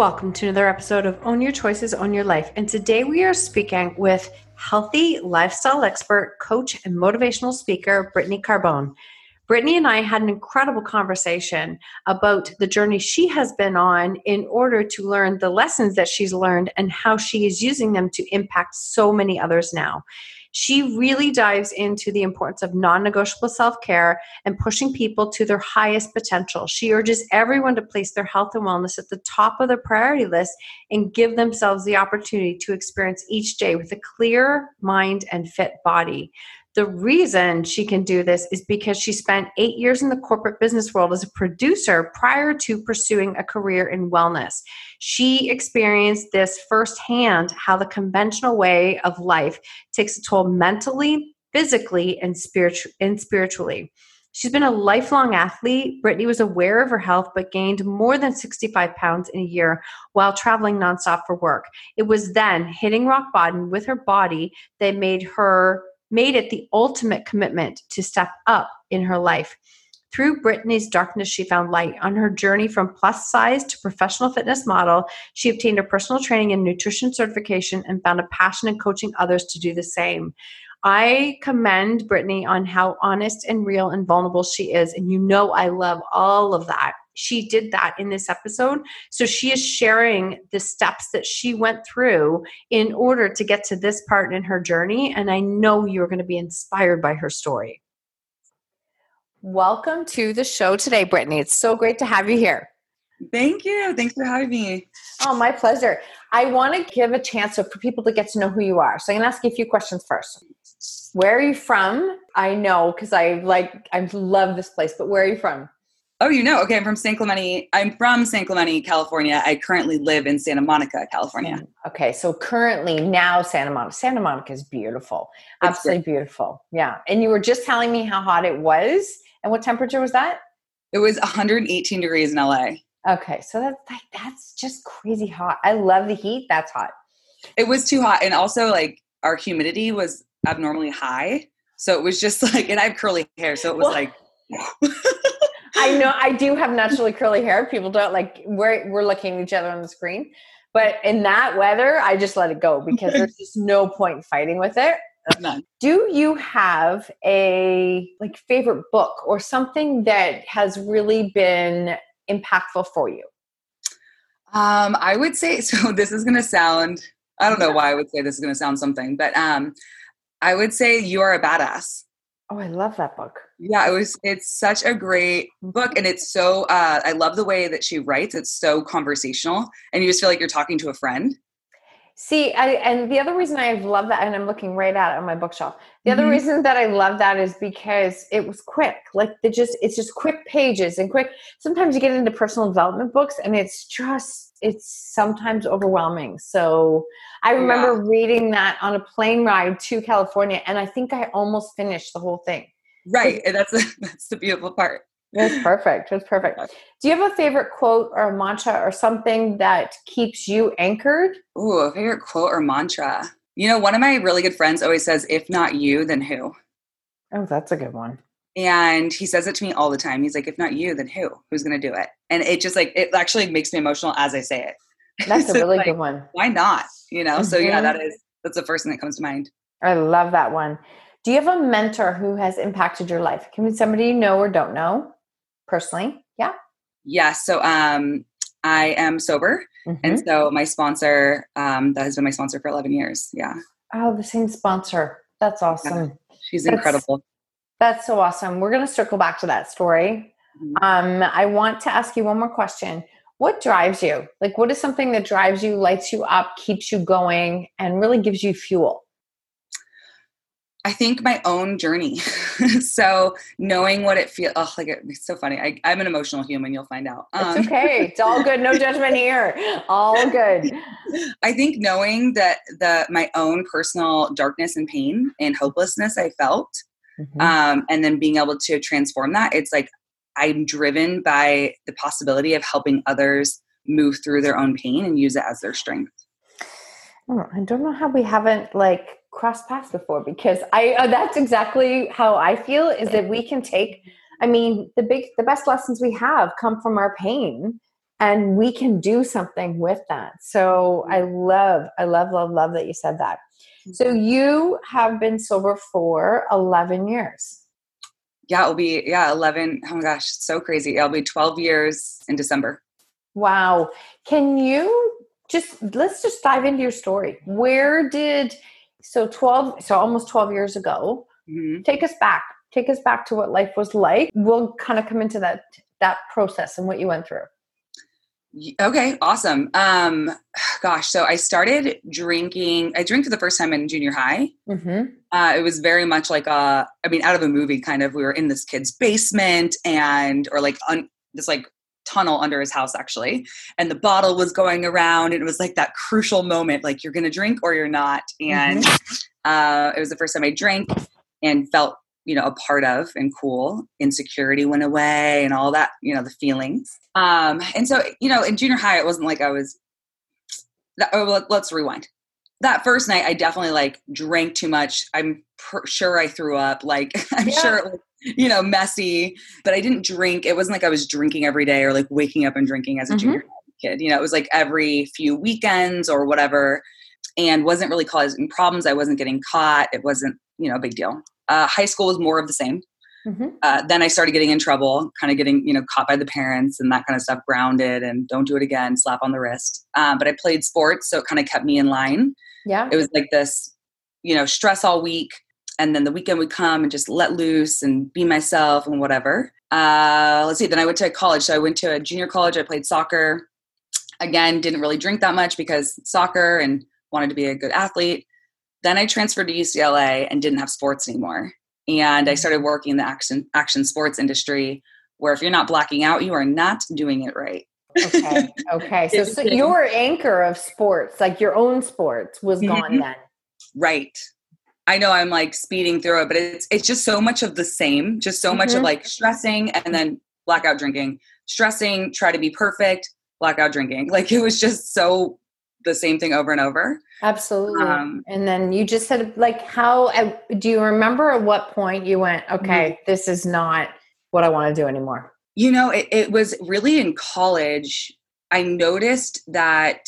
Welcome to another episode of Own Your Choices, Own Your Life. And today we are speaking with healthy lifestyle expert, coach, and motivational speaker, Brittany Carbone. Brittany and I had an incredible conversation about the journey she has been on in order to learn the lessons that she's learned and how she is using them to impact so many others now. She really dives into the importance of non negotiable self care and pushing people to their highest potential. She urges everyone to place their health and wellness at the top of their priority list and give themselves the opportunity to experience each day with a clear mind and fit body. The reason she can do this is because she spent eight years in the corporate business world as a producer prior to pursuing a career in wellness. She experienced this firsthand how the conventional way of life takes a toll mentally, physically, and, spiritu- and spiritually. She's been a lifelong athlete. Brittany was aware of her health, but gained more than 65 pounds in a year while traveling nonstop for work. It was then hitting rock bottom with her body that made her made it the ultimate commitment to step up in her life. Through Brittany's darkness, she found light. On her journey from plus size to professional fitness model, she obtained a personal training and nutrition certification and found a passion in coaching others to do the same. I commend Brittany on how honest and real and vulnerable she is. And you know, I love all of that she did that in this episode. So she is sharing the steps that she went through in order to get to this part in her journey. And I know you're going to be inspired by her story. Welcome to the show today, Brittany. It's so great to have you here. Thank you. Thanks for having me. Oh, my pleasure. I want to give a chance for people to get to know who you are. So I'm going to ask you a few questions first. Where are you from? I know because I like I love this place, but where are you from? Oh, you know. Okay, I'm from San Clemente. I'm from San Clemente, California. I currently live in Santa Monica, California. Mm, okay, so currently now Santa Monica. Santa Monica is beautiful. Absolutely beautiful. Yeah. And you were just telling me how hot it was. And what temperature was that? It was 118 degrees in LA. Okay, so that's like that's just crazy hot. I love the heat. That's hot. It was too hot, and also like our humidity was abnormally high. So it was just like, and I have curly hair, so it was well, like. I know I do have naturally curly hair. People don't like we're we're looking at each other on the screen. But in that weather, I just let it go because there's just no point fighting with it. None. Do you have a like favorite book or something that has really been impactful for you? Um, I would say so. This is going to sound. I don't know why I would say this is going to sound something, but um, I would say you are a badass. Oh, I love that book. Yeah, it was it's such a great book and it's so uh I love the way that she writes. It's so conversational and you just feel like you're talking to a friend. See, I, and the other reason I love that, and I'm looking right at it on my bookshelf. The mm-hmm. other reason that I love that is because it was quick. Like the just, it's just quick pages and quick. Sometimes you get into personal development books, and it's just, it's sometimes overwhelming. So I remember yeah. reading that on a plane ride to California, and I think I almost finished the whole thing. Right, and that's that's the beautiful part. That's perfect. That's perfect. Do you have a favorite quote or a mantra or something that keeps you anchored? Ooh, a favorite quote or mantra. You know, one of my really good friends always says, if not you, then who? Oh, that's a good one. And he says it to me all the time. He's like, if not you, then who? Who's going to do it? And it just like, it actually makes me emotional as I say it. That's so a really like, good one. Why not? You know? Mm-hmm. So yeah, mm-hmm. that is, that's the first thing that comes to mind. I love that one. Do you have a mentor who has impacted your life? Can be somebody you know or don't know? Personally. Yeah. Yeah. So um, I am sober. Mm-hmm. And so my sponsor, um, that has been my sponsor for 11 years. Yeah. Oh, the same sponsor. That's awesome. Yeah. She's that's, incredible. That's so awesome. We're going to circle back to that story. Mm-hmm. Um, I want to ask you one more question. What drives you? Like, what is something that drives you, lights you up, keeps you going, and really gives you fuel? I think my own journey. so knowing what it feels, oh, like it's so funny. I, am an emotional human. You'll find out. Um, it's okay. It's all good. No judgment here. All good. I think knowing that the my own personal darkness and pain and hopelessness I felt, mm-hmm. um, and then being able to transform that. It's like I'm driven by the possibility of helping others move through their own pain and use it as their strength. Oh, I don't know how we haven't like crossed paths before because I uh, that's exactly how I feel is that we can take I mean the big the best lessons we have come from our pain and we can do something with that. So I love I love love love that you said that. So you have been sober for 11 years. Yeah, it'll be yeah, 11. Oh my gosh, so crazy. It'll be 12 years in December. Wow. Can you just let's just dive into your story. Where did so 12 so almost 12 years ago mm-hmm. take us back take us back to what life was like we'll kind of come into that that process and what you went through okay awesome um gosh so i started drinking i drank for the first time in junior high mm-hmm. uh, it was very much like a i mean out of a movie kind of we were in this kid's basement and or like un, this like tunnel under his house actually. And the bottle was going around and it was like that crucial moment like you're gonna drink or you're not. And mm-hmm. uh, it was the first time i drank and felt you know a part of and cool. Insecurity went away and all that you know the feelings. Um and so you know in junior high it wasn't like i was that, oh, let's rewind. That first night i definitely like drank too much. I'm per- sure i threw up. Like i'm yeah. sure you know, messy, but I didn't drink. It wasn't like I was drinking every day or like waking up and drinking as a mm-hmm. junior kid. You know, it was like every few weekends or whatever and wasn't really causing problems. I wasn't getting caught. It wasn't, you know, a big deal. Uh, high school was more of the same. Mm-hmm. Uh, then I started getting in trouble, kind of getting, you know, caught by the parents and that kind of stuff, grounded and don't do it again, slap on the wrist. Um, but I played sports, so it kind of kept me in line. Yeah. It was like this, you know, stress all week, and then the weekend would come and just let loose and be myself and whatever. Uh, let's see. Then I went to college. So I went to a junior college. I played soccer. Again, didn't really drink that much because soccer and wanted to be a good athlete. Then I transferred to UCLA and didn't have sports anymore. And I started working in the action action sports industry, where if you're not blacking out, you are not doing it right. okay. Okay. So, so your anchor of sports, like your own sports, was gone mm-hmm. then. Right. I know I'm like speeding through it, but it's it's just so much of the same, just so mm-hmm. much of mm-hmm. like stressing and then blackout drinking, stressing, try to be perfect, blackout drinking. Like it was just so the same thing over and over. Absolutely. Um, and then you just said like how do you remember at what point you went, okay, mm-hmm. this is not what I want to do anymore? You know, it, it was really in college. I noticed that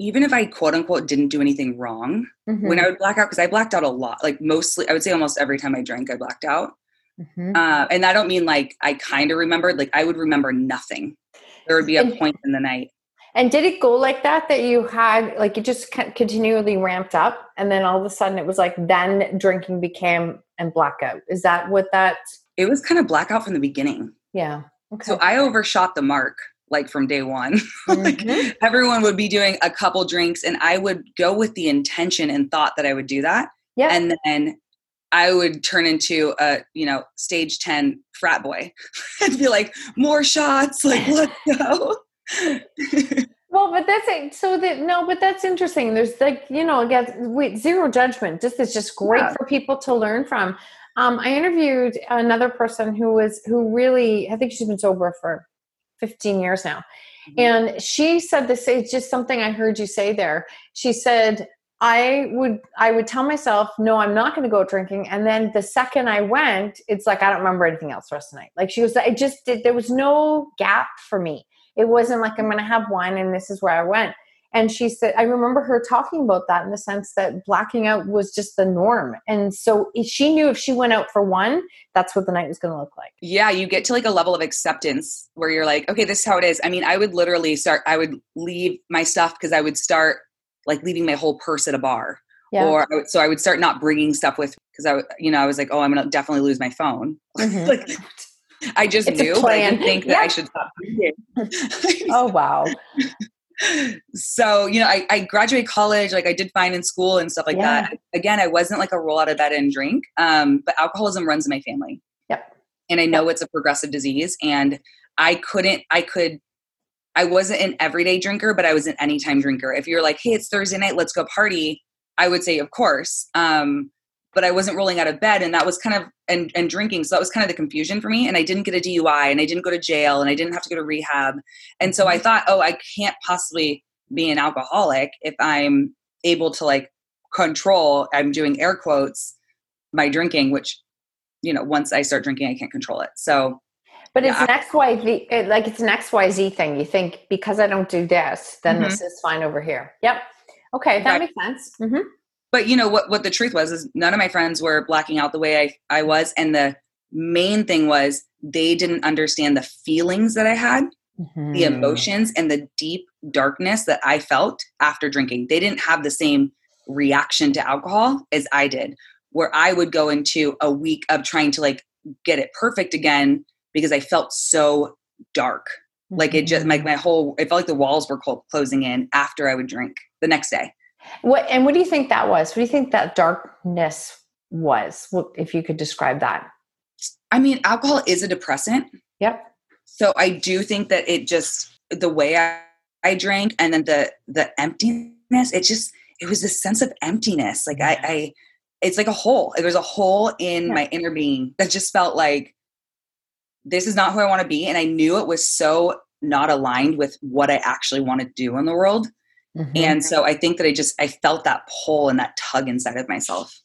even if I quote unquote didn't do anything wrong, mm-hmm. when I would black out, because I blacked out a lot, like mostly, I would say almost every time I drank, I blacked out. Mm-hmm. Uh, and I don't mean like I kind of remembered, like I would remember nothing. There would be a point in the night. And did it go like that, that you had, like it just continually ramped up and then all of a sudden it was like then drinking became and blackout? Is that what that? It was kind of blackout from the beginning. Yeah. Okay. So I overshot the mark like from day one. like mm-hmm. everyone would be doing a couple drinks and I would go with the intention and thought that I would do that. Yeah. And then I would turn into a, you know, stage 10 frat boy and be like, more shots, like let's go. well, but that's it. So that no, but that's interesting. There's like, you know, again, wait, zero judgment. This is just great yeah. for people to learn from. Um, I interviewed another person who was who really I think she's been sober for 15 years now. Mm-hmm. And she said this it's just something I heard you say there. She said, I would I would tell myself, no, I'm not going to go drinking. And then the second I went, it's like I don't remember anything else the rest of the night. Like she was, I just did. There was no gap for me. It wasn't like I'm going to have wine and this is where I went. And she said i remember her talking about that in the sense that blacking out was just the norm and so she knew if she went out for one that's what the night was going to look like yeah you get to like a level of acceptance where you're like okay this is how it is i mean i would literally start i would leave my stuff because i would start like leaving my whole purse at a bar yeah. or so i would start not bringing stuff with because i you know i was like oh i'm going to definitely lose my phone mm-hmm. like I just it's knew, but I didn't think that yeah. I should stop oh wow. so, you know, I, I graduated college, like I did fine in school and stuff like yeah. that. Again, I wasn't like a roll out of bed and drink. Um, but alcoholism runs in my family. Yep. And I know yep. it's a progressive disease. And I couldn't, I could I wasn't an everyday drinker, but I was an anytime drinker. If you're like, hey, it's Thursday night, let's go party, I would say, of course. Um, but I wasn't rolling out of bed and that was kind of and and drinking so that was kind of the confusion for me and I didn't get a DUI and I didn't go to jail and I didn't have to go to rehab and so I mm-hmm. thought oh I can't possibly be an alcoholic if I'm able to like control I'm doing air quotes my drinking which you know once I start drinking I can't control it so but yeah. it's an XYZ like it's an XYZ thing you think because I don't do this then mm-hmm. this is fine over here yep okay that right. makes sense mm-hmm but you know what what the truth was is none of my friends were blacking out the way I, I was and the main thing was they didn't understand the feelings that I had, mm-hmm. the emotions and the deep darkness that I felt after drinking. They didn't have the same reaction to alcohol as I did, where I would go into a week of trying to like get it perfect again because I felt so dark. Mm-hmm. Like it just like my whole it felt like the walls were closing in after I would drink the next day. What and what do you think that was? What do you think that darkness was? What, if you could describe that. I mean, alcohol is a depressant. Yep. So I do think that it just the way I, I drank and then the the emptiness, it just it was this sense of emptiness. Like I, I it's like a hole. There's a hole in yeah. my inner being that just felt like this is not who I want to be. And I knew it was so not aligned with what I actually want to do in the world Mm-hmm. And so I think that I just I felt that pull and that tug inside of myself.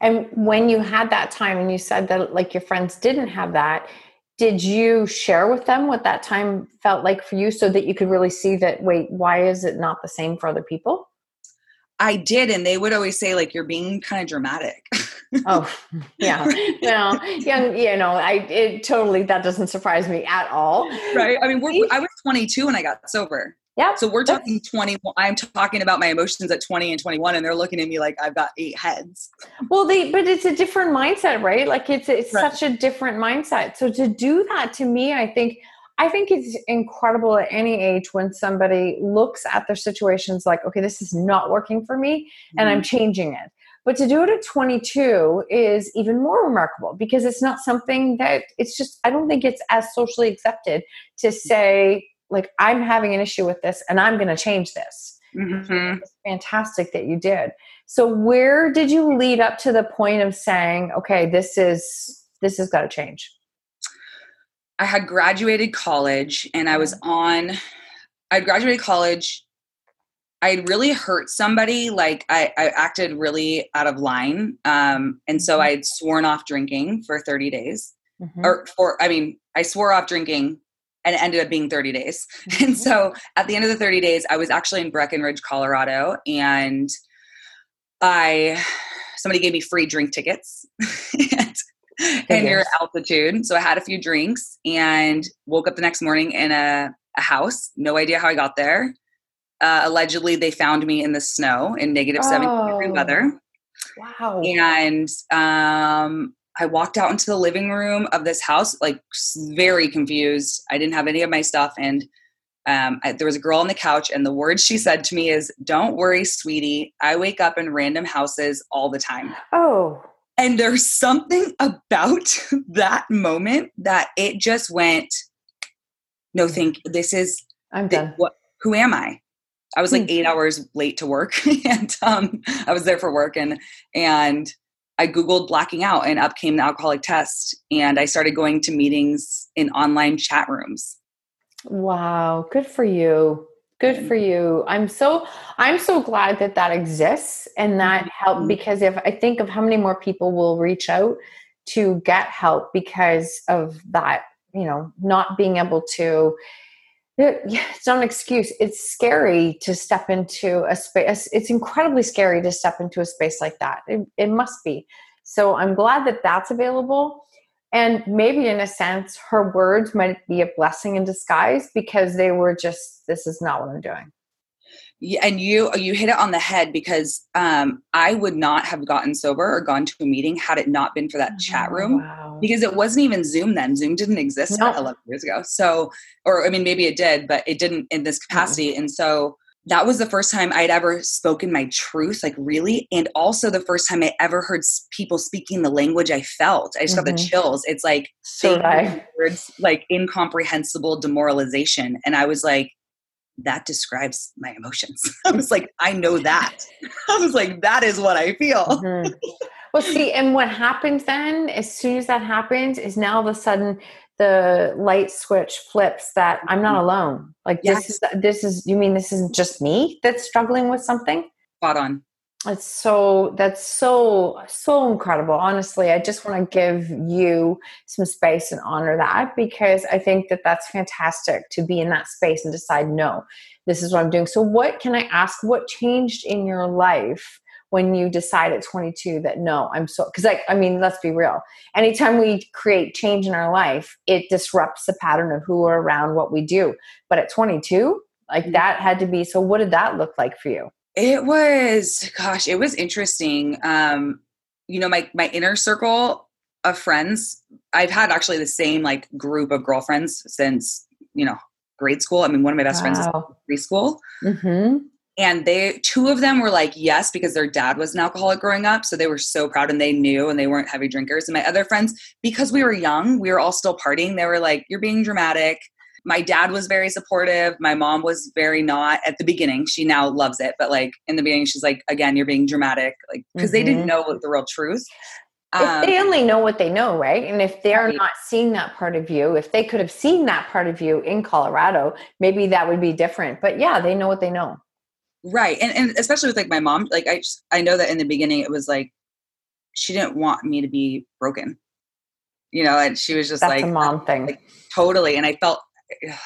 And when you had that time and you said that like your friends didn't have that, did you share with them what that time felt like for you so that you could really see that wait, why is it not the same for other people? I did, and they would always say, like, you're being kind of dramatic. oh, yeah. Well, young, you know, I it totally that doesn't surprise me at all. Right. I mean, I was 22 when I got sober. Yeah. So we're talking 20. I'm talking about my emotions at 20 and 21, and they're looking at me like I've got eight heads. Well, they, but it's a different mindset, right? Like it's, it's right. such a different mindset. So to do that to me, I think, I think it's incredible at any age when somebody looks at their situations like, okay, this is not working for me mm-hmm. and I'm mm-hmm. changing it. But to do it at 22 is even more remarkable because it's not something that it's just, I don't think it's as socially accepted to say, like i'm having an issue with this and i'm going to change this mm-hmm. it's fantastic that you did so where did you lead up to the point of saying okay this is this has got to change i had graduated college and i was mm-hmm. on i graduated college i really hurt somebody like I, I acted really out of line um, and so mm-hmm. i had sworn off drinking for 30 days mm-hmm. or for i mean i swore off drinking and it ended up being 30 days. Mm-hmm. And so at the end of the 30 days, I was actually in Breckenridge, Colorado, and I somebody gave me free drink tickets and, and near altitude. So I had a few drinks and woke up the next morning in a, a house. No idea how I got there. Uh, allegedly, they found me in the snow in negative oh. 70 degree weather. Wow. And um, I walked out into the living room of this house, like very confused. I didn't have any of my stuff. And um, I, there was a girl on the couch, and the words she said to me is, Don't worry, sweetie. I wake up in random houses all the time. Oh. And there's something about that moment that it just went, No, think this is, I'm done. what, who am I? I was like hmm. eight hours late to work, and um, I was there for work, and and I Googled blacking out and up came the alcoholic test. And I started going to meetings in online chat rooms. Wow. Good for you. Good for you. I'm so I'm so glad that that exists and that mm-hmm. help because if I think of how many more people will reach out to get help because of that, you know, not being able to it's not an excuse. It's scary to step into a space. It's incredibly scary to step into a space like that. It, it must be. So I'm glad that that's available. And maybe in a sense, her words might be a blessing in disguise because they were just, this is not what I'm doing and you you hit it on the head because um, I would not have gotten sober or gone to a meeting had it not been for that chat room oh, wow. because it wasn't even Zoom then. Zoom didn't exist nope. 11 years ago. So, or I mean, maybe it did, but it didn't in this capacity. Mm-hmm. And so that was the first time I'd ever spoken my truth, like really, and also the first time I ever heard people speaking the language I felt. I just mm-hmm. got the mm-hmm. chills. It's like so words like incomprehensible demoralization, and I was like, that describes my emotions. I was like, I know that. I was like, that is what I feel. Mm-hmm. Well, see, and what happens then, as soon as that happens, is now all of a sudden the light switch flips that I'm not mm-hmm. alone. Like yes. this is this is you mean this isn't just me that's struggling with something? Spot on. It's so that's so so incredible. Honestly, I just want to give you some space and honor that because I think that that's fantastic to be in that space and decide no, this is what I'm doing. So what can I ask what changed in your life when you decide at 22 that no, I'm so cuz like I mean, let's be real. Anytime we create change in our life, it disrupts the pattern of who we're around, what we do. But at 22, like mm-hmm. that had to be so what did that look like for you? It was, gosh, it was interesting. Um, you know, my my inner circle of friends, I've had actually the same like group of girlfriends since you know grade school. I mean, one of my best wow. friends is preschool. Mm-hmm. And they, two of them were like, yes, because their dad was an alcoholic growing up. So they were so proud and they knew and they weren't heavy drinkers. And my other friends, because we were young, we were all still partying, they were like, you're being dramatic my dad was very supportive. My mom was very not at the beginning. She now loves it, but like in the beginning, she's like, again, you're being dramatic, like because mm-hmm. they didn't mm-hmm. know the real truth. Um, they only know what they know, right? And if they're right. not seeing that part of you, if they could have seen that part of you in Colorado, maybe that would be different. But yeah, they know what they know. Right. And, and especially with like my mom, like I just, I know that in the beginning it was like she didn't want me to be broken. You know, and she was just That's like a mom thing. Like, totally. And I felt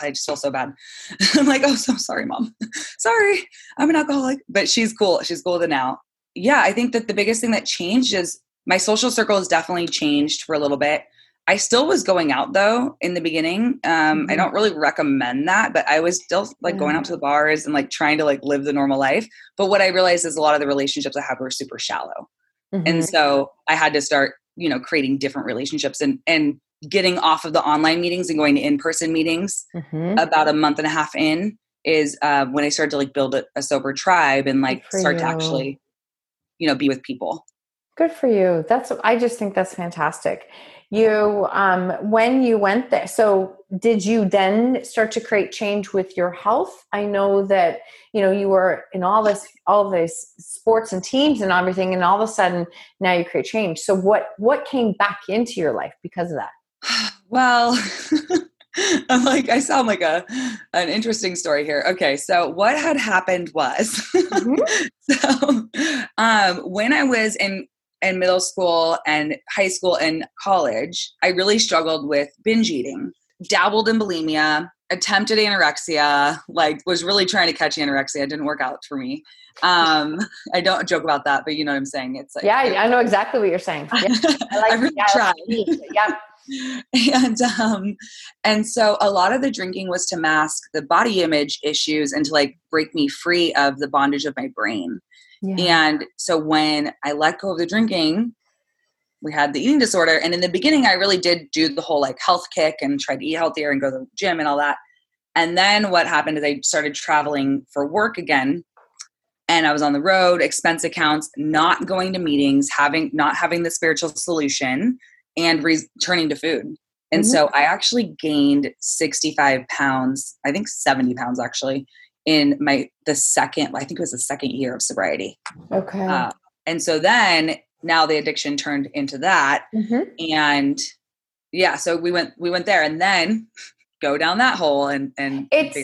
I just feel so bad. I'm like, oh, so sorry, mom. sorry, I'm an alcoholic. But she's cool. She's cool to now. Yeah, I think that the biggest thing that changed is my social circle has definitely changed for a little bit. I still was going out though in the beginning. Um, mm-hmm. I don't really recommend that, but I was still like going out to the bars and like trying to like live the normal life. But what I realized is a lot of the relationships I have were super shallow. Mm-hmm. And so I had to start, you know, creating different relationships and and getting off of the online meetings and going to in-person meetings mm-hmm. about a month and a half in is uh, when I started to like build a, a sober tribe and like start you. to actually, you know, be with people. Good for you. That's I just think that's fantastic. You um when you went there, so did you then start to create change with your health? I know that you know you were in all this all this sports and teams and everything, and all of a sudden now you create change. So what what came back into your life because of that? Well, I'm like I sound like a an interesting story here. Okay, so what had happened was mm-hmm. so um, when I was in in middle school and high school and college, I really struggled with binge eating. Dabbled in bulimia, attempted anorexia, like was really trying to catch anorexia. It didn't work out for me. Um, I don't joke about that, but you know what I'm saying. It's like, yeah, I know exactly what you're saying. Yeah, I, like, I really yeah, tried. Yeah. and um and so a lot of the drinking was to mask the body image issues and to like break me free of the bondage of my brain. Yeah. and so when i let go of the drinking we had the eating disorder and in the beginning i really did do the whole like health kick and try to eat healthier and go to the gym and all that. And then what happened is i started traveling for work again and i was on the road expense accounts not going to meetings having not having the spiritual solution and returning to food. And mm-hmm. so I actually gained 65 pounds, I think 70 pounds actually, in my the second, I think it was the second year of sobriety. Okay. Uh, and so then now the addiction turned into that. Mm-hmm. And yeah, so we went we went there and then go down that hole and and it's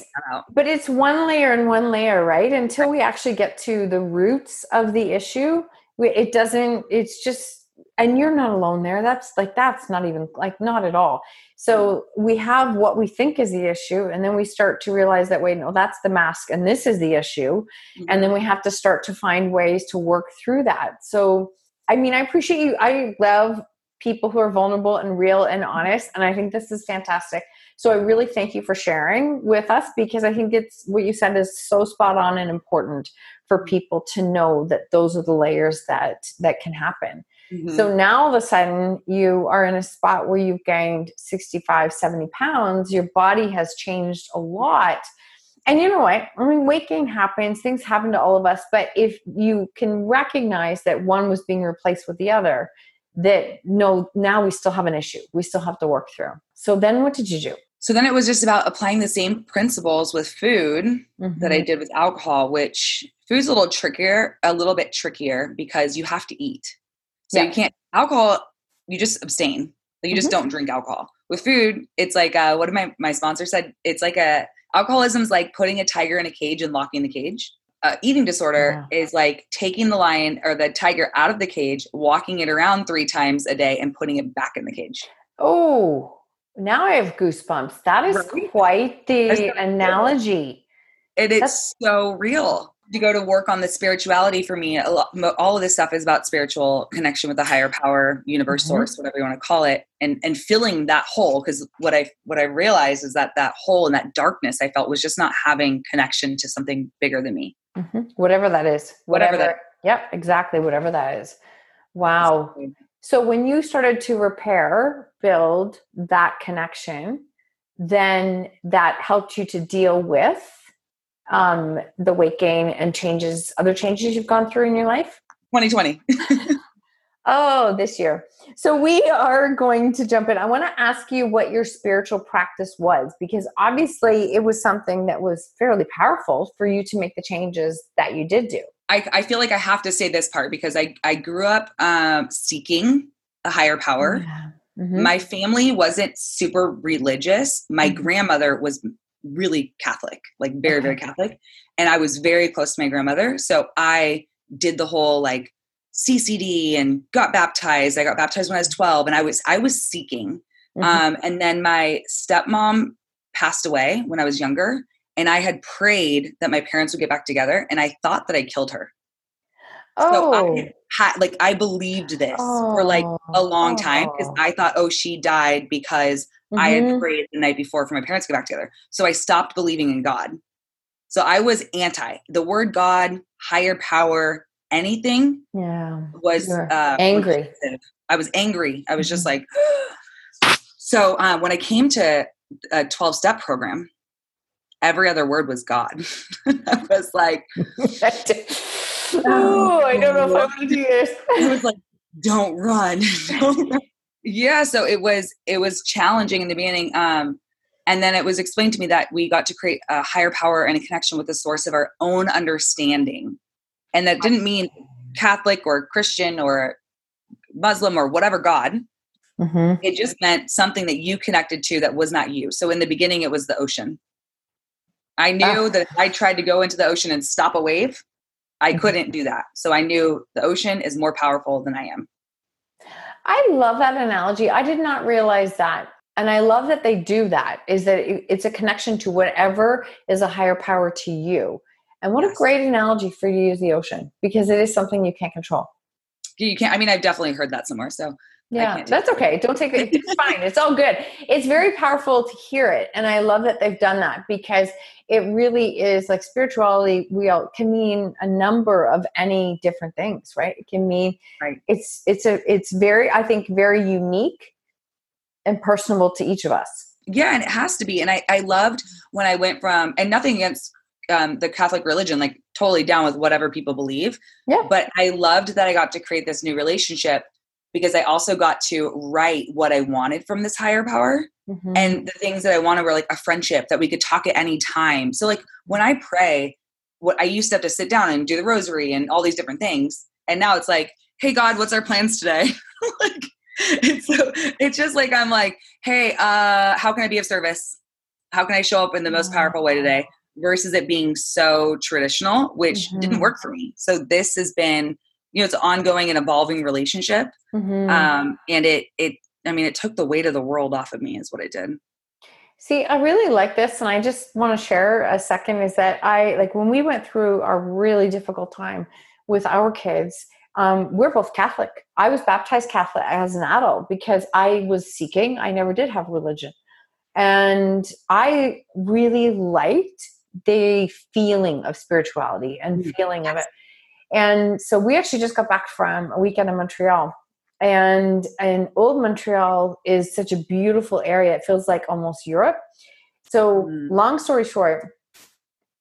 but it's one layer and one layer right until we actually get to the roots of the issue it doesn't it's just and you're not alone there that's like that's not even like not at all. So we have what we think is the issue and then we start to realize that wait no that's the mask and this is the issue mm-hmm. and then we have to start to find ways to work through that. So i mean i appreciate you i love people who are vulnerable and real and honest and i think this is fantastic. So i really thank you for sharing with us because i think it's what you said is so spot on and important for people to know that those are the layers that that can happen mm-hmm. so now all of a sudden you are in a spot where you've gained 65 70 pounds your body has changed a lot and you know what i mean weight gain happens things happen to all of us but if you can recognize that one was being replaced with the other that no now we still have an issue we still have to work through so then what did you do so then it was just about applying the same principles with food mm-hmm. that I mm-hmm. did with alcohol, which food's a little trickier, a little bit trickier because you have to eat. So yeah. you can't alcohol, you just abstain. you mm-hmm. just don't drink alcohol. With food, it's like uh, what my my sponsor said. It's like a alcoholism is like putting a tiger in a cage and locking the cage. Uh, eating disorder yeah. is like taking the lion or the tiger out of the cage, walking it around three times a day, and putting it back in the cage. Oh, now I have goosebumps. That is right? quite the analogy. It is That's- so real. To go to work on the spirituality for me, lot, all of this stuff is about spiritual connection with the higher power, universe mm-hmm. source, whatever you want to call it, and and filling that hole. Because what I what I realized is that that hole and that darkness I felt was just not having connection to something bigger than me. Mm-hmm. Whatever that is, whatever, whatever that. Yep, exactly. Whatever that is. Wow. Exactly. So when you started to repair, build that connection, then that helped you to deal with um, the weight gain and changes, other changes you've gone through in your life? 2020. oh, this year. So we are going to jump in. I want to ask you what your spiritual practice was because obviously it was something that was fairly powerful for you to make the changes that you did do. I, I feel like I have to say this part because I, I grew up um, seeking a higher power. Yeah. Mm-hmm. My family wasn't super religious. My mm-hmm. grandmother was really Catholic, like very, very Catholic. And I was very close to my grandmother. So I did the whole like CCD and got baptized. I got baptized when I was 12 and I was I was seeking. Mm-hmm. Um, and then my stepmom passed away when I was younger and I had prayed that my parents would get back together, and I thought that I killed her. Oh. So I oh. had, like, I believed this oh. for like a long oh. time because I thought, oh, she died because mm-hmm. I had mm-hmm. prayed the night before for my parents to get back together. So I stopped believing in God. So I was anti the word God, higher power, anything. Yeah, was uh, angry. I was angry. I was mm-hmm. just like. so uh, when I came to a twelve step program, every other word was God. I was like, oh, I don't know if I want to do this. I was like, don't run. don't run. Yeah, so it was it was challenging in the beginning. Um, and then it was explained to me that we got to create a higher power and a connection with the source of our own understanding. And that didn't mean Catholic or Christian or Muslim or whatever God. Mm-hmm. It just meant something that you connected to that was not you. So in the beginning, it was the ocean. I knew that I tried to go into the ocean and stop a wave, I mm-hmm. couldn't do that. So I knew the ocean is more powerful than I am. I love that analogy. I did not realize that. And I love that they do that, is that it's a connection to whatever is a higher power to you. And what yes. a great analogy for you to use the ocean because it is something you can't control. You can't, I mean, I've definitely heard that somewhere. So yeah, that's okay. Don't take it. It's fine. It's all good. It's very powerful to hear it. And I love that they've done that because it really is like spirituality we all can mean a number of any different things, right? It can mean right. it's it's a it's very, I think, very unique and personable to each of us. Yeah, and it has to be. And I, I loved when I went from and nothing against um, the Catholic religion, like totally down with whatever people believe. Yeah. But I loved that I got to create this new relationship because I also got to write what I wanted from this higher power. Mm-hmm. And the things that I wanted were like a friendship that we could talk at any time. So like when I pray, what I used to have to sit down and do the rosary and all these different things. And now it's like, hey God, what's our plans today? like it's so it's just like I'm like, hey, uh, how can I be of service? How can I show up in the most powerful way today? Versus it being so traditional, which mm-hmm. didn't work for me. So this has been you know it's an ongoing and evolving relationship mm-hmm. um and it it i mean it took the weight of the world off of me is what it did See, I really like this, and I just want to share a second is that I like when we went through a really difficult time with our kids. Um, we're both Catholic. I was baptized Catholic as an adult because I was seeking. I never did have religion, and I really liked the feeling of spirituality and mm-hmm. feeling of it. And so we actually just got back from a weekend in Montreal. And and old montreal is such a beautiful area. It feels like almost europe. So mm. long story short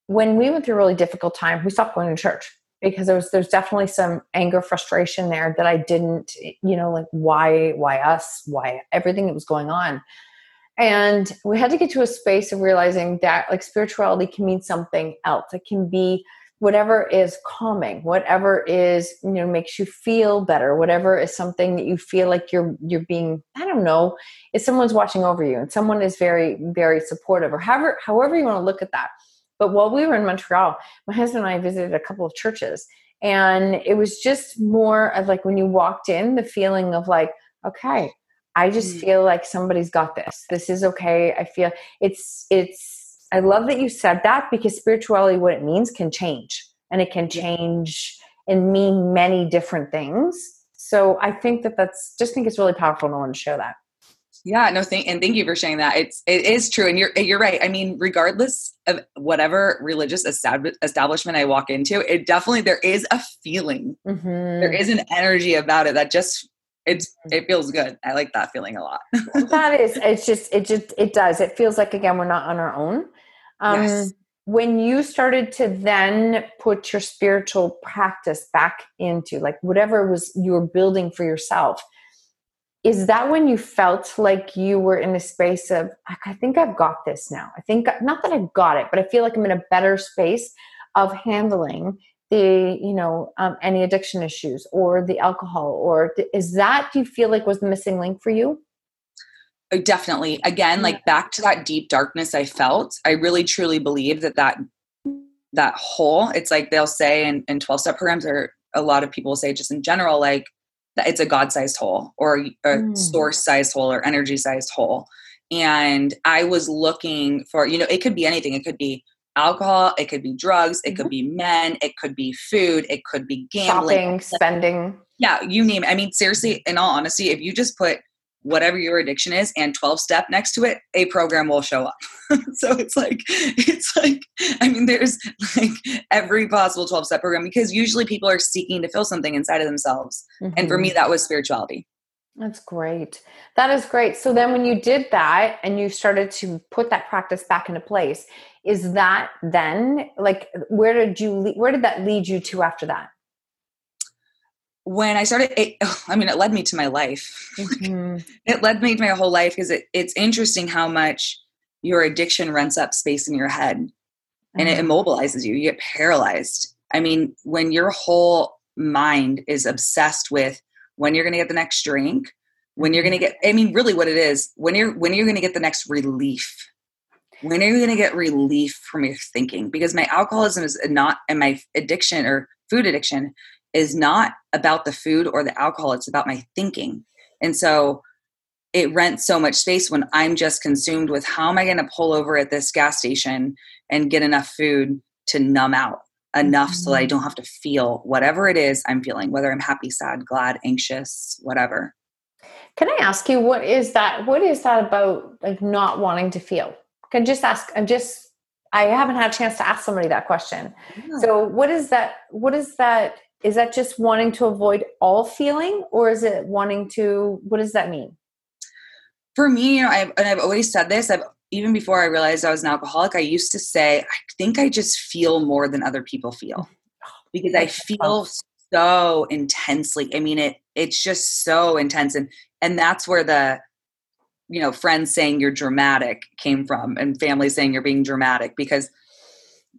when we went through a really difficult time we stopped going to church because there was there's definitely some anger frustration there that i didn't you know like why why us? Why everything that was going on? And we had to get to a space of realizing that like spirituality can mean something else. It can be whatever is calming whatever is you know makes you feel better whatever is something that you feel like you're you're being i don't know if someone's watching over you and someone is very very supportive or however however you want to look at that. But while we were in montreal my husband and i visited a couple of churches and it was just more of like when you walked in the feeling of like okay i just mm. feel like somebody's got this. This is okay. I feel it's it's I love that you said that because spirituality, what it means, can change and it can change and mean many different things. So I think that that's just think it's really powerful. No one to share that. Yeah, no, thank and thank you for sharing that. It's it is true, and you're you're right. I mean, regardless of whatever religious establishment I walk into, it definitely there is a feeling, mm-hmm. there is an energy about it that just it's it feels good. I like that feeling a lot. that is, it's just it just it does. It feels like again we're not on our own. Um, yes. When you started to then put your spiritual practice back into like whatever was you were building for yourself, is that when you felt like you were in a space of I think I've got this now. I think not that I've got it, but I feel like I'm in a better space of handling the you know um, any addiction issues or the alcohol or the, is that do you feel like was the missing link for you oh, definitely again like back to that deep darkness i felt i really truly believe that that that hole it's like they'll say in, in 12 step programs or a lot of people say just in general like that it's a god-sized hole or a mm. source-sized hole or energy-sized hole and i was looking for you know it could be anything it could be alcohol, it could be drugs, it mm-hmm. could be men, it could be food, it could be gambling, shopping, spending. Yeah, you name it. I mean, seriously, in all honesty, if you just put whatever your addiction is and 12 step next to it, a program will show up. so it's like, it's like, I mean, there's like every possible 12 step program because usually people are seeking to feel something inside of themselves. Mm-hmm. And for me, mm-hmm. that was spirituality. That's great. That is great. So then when you did that and you started to put that practice back into place, is that then like where did you where did that lead you to after that? When I started it, I mean it led me to my life. Mm-hmm. it led me to my whole life because it, it's interesting how much your addiction rents up space in your head mm-hmm. and it mm-hmm. immobilizes you. You get paralyzed. I mean, when your whole mind is obsessed with when you're going to get the next drink, when you're going to get I mean really what it is, when you're when you're going to get the next relief. When are you going to get relief from your thinking? Because my alcoholism is not and my addiction or food addiction is not about the food or the alcohol, it's about my thinking. And so it rents so much space when I'm just consumed with how am I going to pull over at this gas station and get enough food to numb out enough mm-hmm. so that I mm-hmm. don't have to feel whatever it is I'm feeling, whether I'm happy, sad, glad, anxious, whatever. Can I ask you what is that what is that about like not wanting to feel? Can just ask I'm just I haven't had a chance to ask somebody that question. Yeah. So what is that what is that is that just wanting to avoid all feeling or is it wanting to what does that mean? For me, you know, I've, and I've always said this, I've even before I realized I was an alcoholic, I used to say, I think I just feel more than other people feel mm. because oh, I feel so intensely. I mean, it it's just so intense, and and that's where the you know friends saying you're dramatic came from, and family saying you're being dramatic because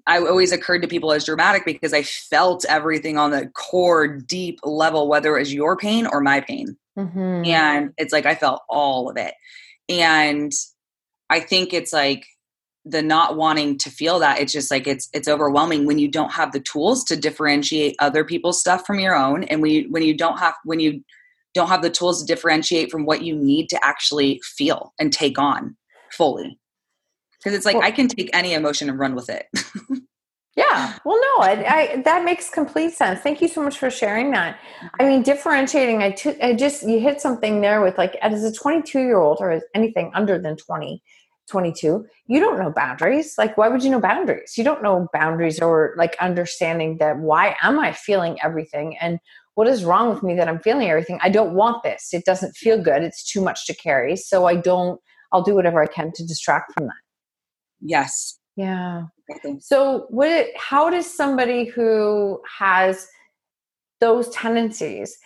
I always occurred to people as dramatic because I felt everything on the core, deep level, whether it was your pain or my pain, mm-hmm. and it's like I felt all of it, and I think it's like the not wanting to feel that it's just like it's it's overwhelming when you don't have the tools to differentiate other people's stuff from your own. And when you when you don't have when you don't have the tools to differentiate from what you need to actually feel and take on fully because it's like well, i can take any emotion and run with it. Yeah. Well no I, I, that makes complete sense. Thank you so much for sharing that. I mean differentiating I, t- I just you hit something there with like as a 22 year old or as anything under than 20 22 you don't know boundaries. Like why would you know boundaries? You don't know boundaries or like understanding that why am i feeling everything and what is wrong with me that i'm feeling everything? I don't want this. It doesn't feel good. It's too much to carry. So i don't i'll do whatever i can to distract from that yes yeah so what how does somebody who has those tendencies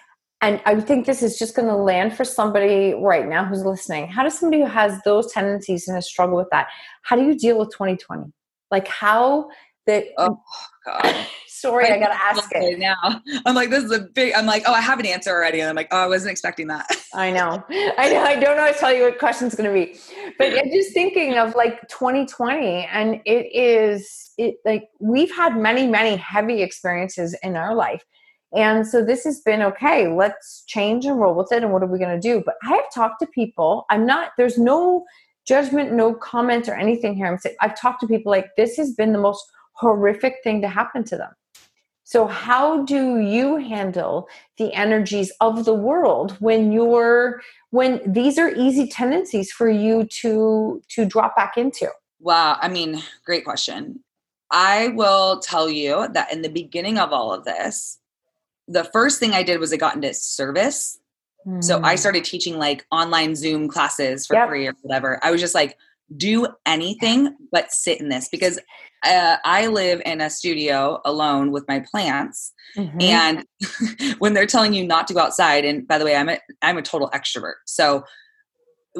and I think this is just going to land for somebody right now who's listening. How does somebody who has those tendencies and a struggle with that, how do you deal with 2020? Like how that oh god sorry i, I gotta ask it now i'm like this is a big i'm like oh i have an answer already and i'm like oh i wasn't expecting that i know i know i don't always tell you what question's gonna be but i'm just thinking of like 2020 and it is it like we've had many many heavy experiences in our life and so this has been okay, let's change and roll with it. And what are we going to do? But I have talked to people. I'm not, there's no judgment, no comment or anything here. I'm saying, I've talked to people like this has been the most horrific thing to happen to them. So, how do you handle the energies of the world when you're when these are easy tendencies for you to to drop back into? Wow, I mean, great question. I will tell you that in the beginning of all of this, the first thing I did was I got into service. Mm. So I hmm. started teaching like online Zoom classes for yep. free or whatever. I was just like, do anything but sit in this because uh, I live in a studio alone with my plants. Mm-hmm. And when they're telling you not to go outside, and by the way, I'm a, I'm a total extrovert. So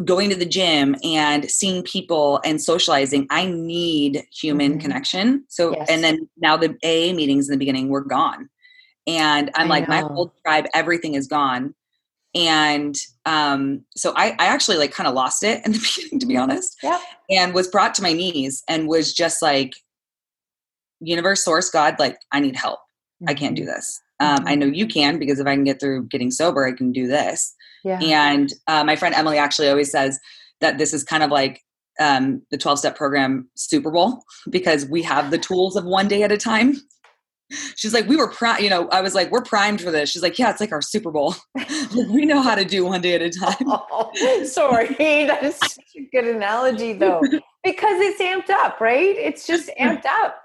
going to the gym and seeing people and socializing, I need human mm-hmm. connection. So, yes. and then now the AA meetings in the beginning were gone and i'm I like know. my whole tribe everything is gone and um, so I, I actually like kind of lost it in the beginning to be honest yeah. and was brought to my knees and was just like universe source god like i need help mm-hmm. i can't do mm-hmm. this um, mm-hmm. i know you can because if i can get through getting sober i can do this yeah. and uh, my friend emily actually always says that this is kind of like um, the 12 step program super bowl because we have the tools of one day at a time she's like, we were primed, you know, I was like, we're primed for this. She's like, yeah, it's like our Super Bowl. we know how to do one day at a time. Oh, sorry. That is such a good analogy though, because it's amped up, right? It's just amped up.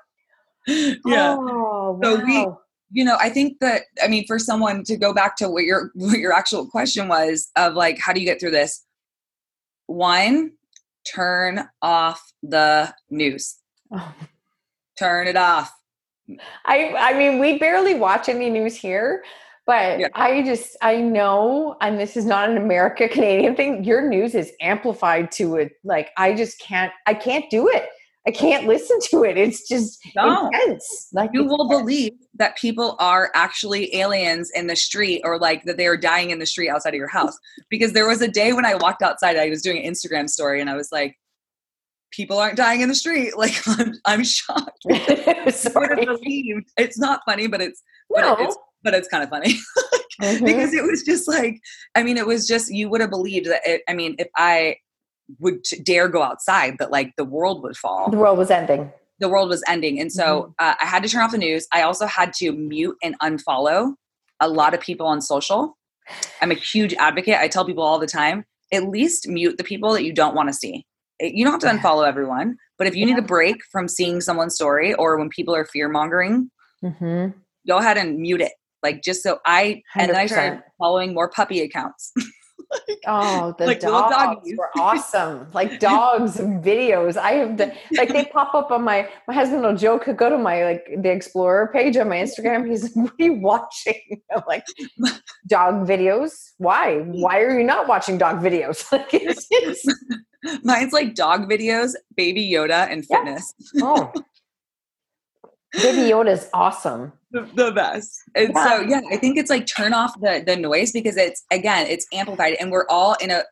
Yeah. Oh, wow. So we, you know, I think that, I mean, for someone to go back to what your, what your actual question was of like, how do you get through this? One, turn off the news. Oh. Turn it off I I mean, we barely watch any news here, but yeah. I just I know, and this is not an America Canadian thing. Your news is amplified to it. Like I just can't. I can't do it. I can't listen to it. It's just no. intense. Like you will intense. believe that people are actually aliens in the street, or like that they are dying in the street outside of your house. Because there was a day when I walked outside, I was doing an Instagram story, and I was like, people aren't dying in the street. Like I'm, I'm shocked. Sorry. It's not funny, but it's, no. but it's, but it's kind of funny mm-hmm. because it was just like, I mean, it was just, you would have believed that it, I mean, if I would dare go outside, that like the world would fall. The world was ending. The world was ending. And so mm-hmm. uh, I had to turn off the news. I also had to mute and unfollow a lot of people on social. I'm a huge advocate. I tell people all the time, at least mute the people that you don't want to see you don't have to unfollow everyone, but if you yeah. need a break from seeing someone's story or when people are fear mongering, mm-hmm. go ahead and mute it. Like just so I 100%. and then I started following more puppy accounts. like, oh, the like dogs were awesome. Like dogs videos. I have the like they pop up on my my husband will joke, go to my like the explorer page on my Instagram. He's like, What are you watching? I'm like dog videos. Why? Why are you not watching dog videos? Like it's, it's Mine's like dog videos, baby Yoda, and fitness. Oh. baby Yoda is awesome. The, best. And yeah. so yeah, I think it's like turn off the the noise because it's again, it's amplified and we're all in a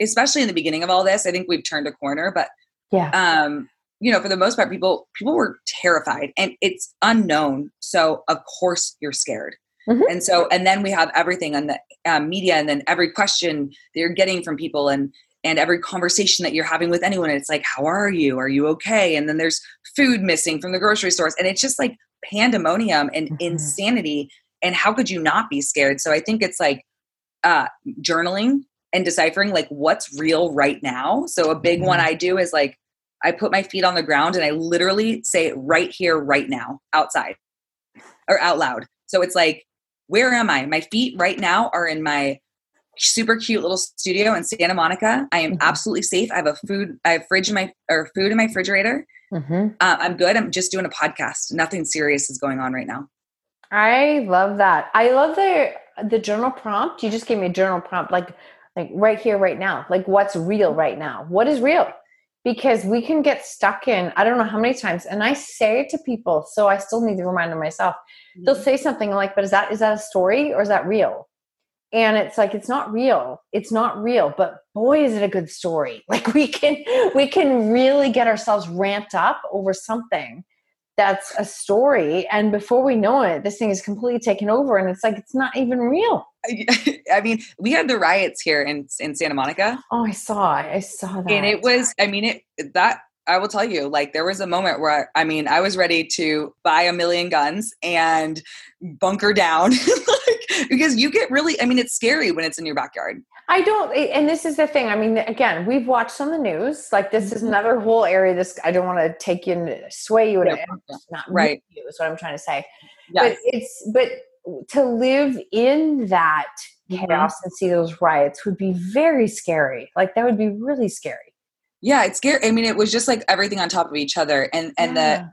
especially in the beginning of all this, I think we've turned a corner, but yeah. Um you know, for the most part, people people were terrified, and it's unknown. So of course you're scared. Mm-hmm. And so, and then we have everything on the um, media, and then every question that you're getting from people, and and every conversation that you're having with anyone, it's like, "How are you? Are you okay?" And then there's food missing from the grocery stores, and it's just like pandemonium and mm-hmm. insanity. And how could you not be scared? So I think it's like uh, journaling and deciphering like what's real right now. So a big mm-hmm. one I do is like I put my feet on the ground and I literally say right here, right now, outside or out loud. So it's like, where am I? My feet right now are in my super cute little studio in Santa Monica. I am mm-hmm. absolutely safe. I have a food, I have fridge in my or food in my refrigerator. Mm-hmm. Uh, I'm good. I'm just doing a podcast. Nothing serious is going on right now. I love that. I love the the journal prompt. You just gave me a journal prompt, like like right here, right now. Like what's real right now? What is real? Because we can get stuck in. I don't know how many times, and I say it to people, so I still need to remind myself. Mm-hmm. They'll say something like, "But is that is that a story or is that real?" And it's like it's not real. It's not real. But boy is it a good story. Like we can we can really get ourselves ramped up over something that's a story. And before we know it this thing is completely taken over. And it's like it's not even real. I mean we had the riots here in in santa monica. Oh i saw i saw that. And it was i mean it that I will tell you, like, there was a moment where I mean, I was ready to buy a million guns and bunker down because you get really, I mean, it's scary when it's in your backyard. I don't, and this is the thing. I mean, again, we've watched on the news. Like, this is mm-hmm. another whole area. This, I don't want to take you and sway you. Yeah, not right. You is what I'm trying to say. Yes. But it's, but to live in that mm-hmm. chaos and see those riots would be very scary. Like, that would be really scary yeah it's scary i mean it was just like everything on top of each other and and yeah.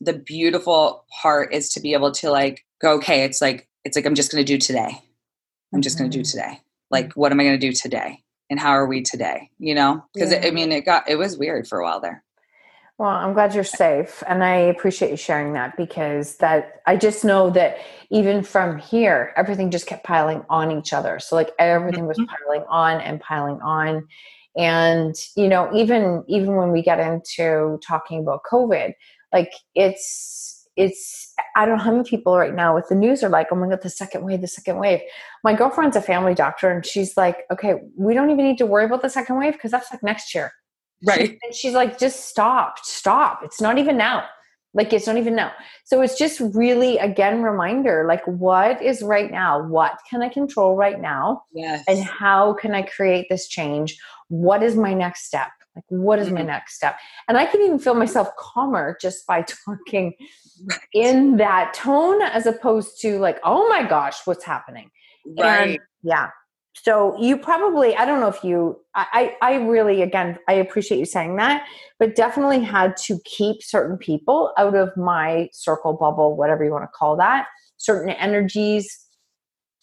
the the beautiful part is to be able to like go okay it's like it's like i'm just going to do today. I'm just going to do mm-hmm. today. Like what am i going to do today? And how are we today? You know? Because yeah. i mean it got it was weird for a while there. Well i'm glad you're safe and i appreciate you sharing that because that i just know that even from here everything just kept piling on each other. So like everything was mm-hmm. piling on and piling on. And you know even even when we get into talking about covid like it's it's i don't know how many people right now with the news are like oh my god the second wave the second wave. My girlfriend's a family doctor and she's like okay we don't even need to worry about the second wave because that's like next year. Right. and she's like just stop stop. It's not even now. Like it's not even now. So it's just really again reminder like what is right now? What can i control right now? Yes. and how can i create this change? What is my next step? Like, what is mm-hmm. my next step? And I can even feel myself calmer just by talking right. in that tone as opposed to like, oh my gosh, what's happening? Right. And yeah. So you probably, I don't know if you, I, I really, again, I appreciate you saying that, but definitely had to keep certain people out of my circle bubble, whatever you want to call that, certain energies,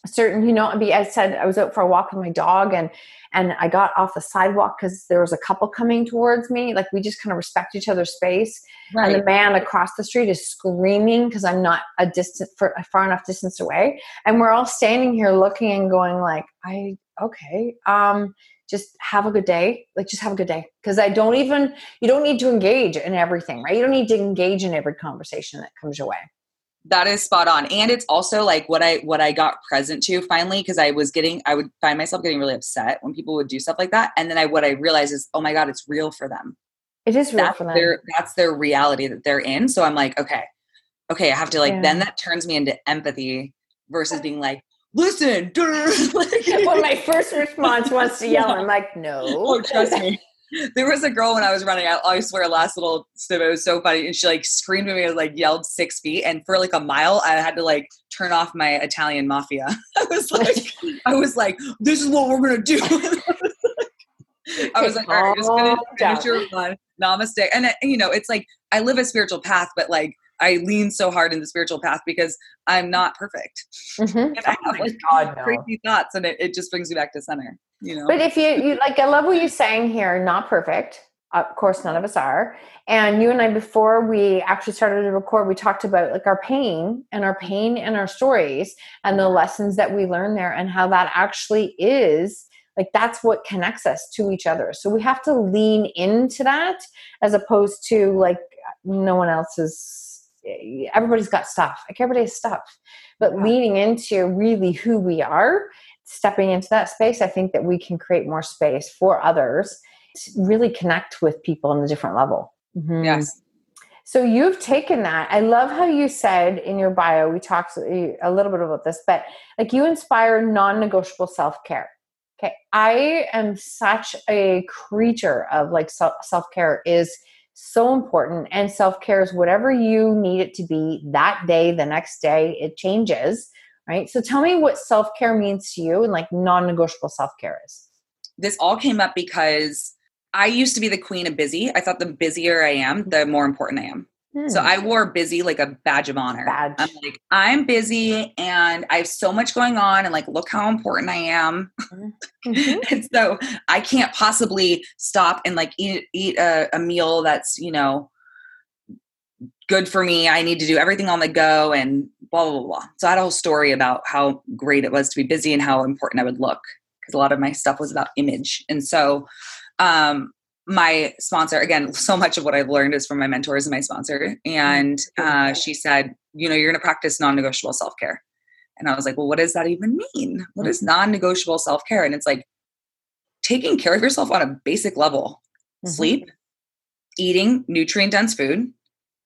certain, you know, I said I was out for a walk with my dog and and I got off the sidewalk because there was a couple coming towards me. Like we just kind of respect each other's space. Right. And the man across the street is screaming because I'm not a distance for a far enough distance away. And we're all standing here looking and going like, I okay, um, just have a good day. Like just have a good day because I don't even you don't need to engage in everything, right? You don't need to engage in every conversation that comes your way that is spot on. And it's also like what i what i got present to finally because i was getting i would find myself getting really upset when people would do stuff like that. And then i what i realized is oh my god it's real for them. It is real that's for them. their, that's their reality that they're in. So i'm like okay okay i have to like yeah. then that turns me into empathy versus being like listen like, well my first response wants to yell. I'm like no. Oh trust me there was a girl when I was running. I, I swear, last little snippet was so funny, and she like screamed at me, and like yelled six feet, and for like a mile, I had to like turn off my Italian mafia. I was like, I was like, this is what we're gonna do. I was like, all right, just finish, finish your run. Namaste. And uh, you know, it's like I live a spiritual path, but like I lean so hard in the spiritual path because I'm not perfect. Mm-hmm. I have like God, no. crazy thoughts, and it, it just brings me back to center. You know. But if you, you like, I love what you're saying here. Not perfect. Of course, none of us are. And you and I, before we actually started to record, we talked about like our pain and our pain and our stories and the lessons that we learn there and how that actually is like that's what connects us to each other so we have to lean into that as opposed to like no one else is everybody's got stuff like everybody has stuff but leaning into really who we are stepping into that space i think that we can create more space for others to really connect with people on a different level mm-hmm. yes so you've taken that. I love how you said in your bio, we talked a little bit about this, but like you inspire non negotiable self care. Okay. I am such a creature of like self care is so important. And self care is whatever you need it to be that day, the next day, it changes. Right. So tell me what self care means to you and like non negotiable self care is. This all came up because I used to be the queen of busy. I thought the busier I am, the more important I am. Hmm. So I wore busy like a badge of honor. Badge. I'm like, I'm busy and I have so much going on, and like, look how important I am. Mm-hmm. and so I can't possibly stop and like eat eat a, a meal that's you know good for me. I need to do everything on the go and blah blah blah. So I had a whole story about how great it was to be busy and how important I would look because a lot of my stuff was about image. And so um, my sponsor again so much of what i've learned is from my mentors and my sponsor and uh, she said you know you're going to practice non-negotiable self-care and i was like well what does that even mean what is non-negotiable self-care and it's like taking care of yourself on a basic level mm-hmm. sleep eating nutrient dense food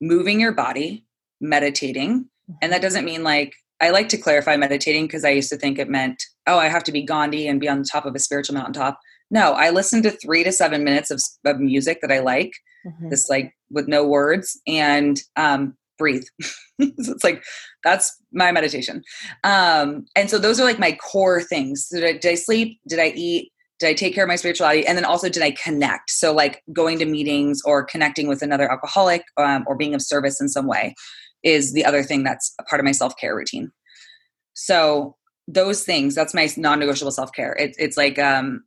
moving your body meditating and that doesn't mean like i like to clarify meditating because i used to think it meant oh i have to be gandhi and be on the top of a spiritual mountaintop no, I listen to three to seven minutes of, of music that I like, mm-hmm. this like with no words, and um, breathe. so it's like that's my meditation. Um, and so those are like my core things. So did, I, did I sleep? Did I eat? Did I take care of my spirituality? And then also, did I connect? So, like going to meetings or connecting with another alcoholic um, or being of service in some way is the other thing that's a part of my self care routine. So, those things, that's my non negotiable self care. It, it's like um,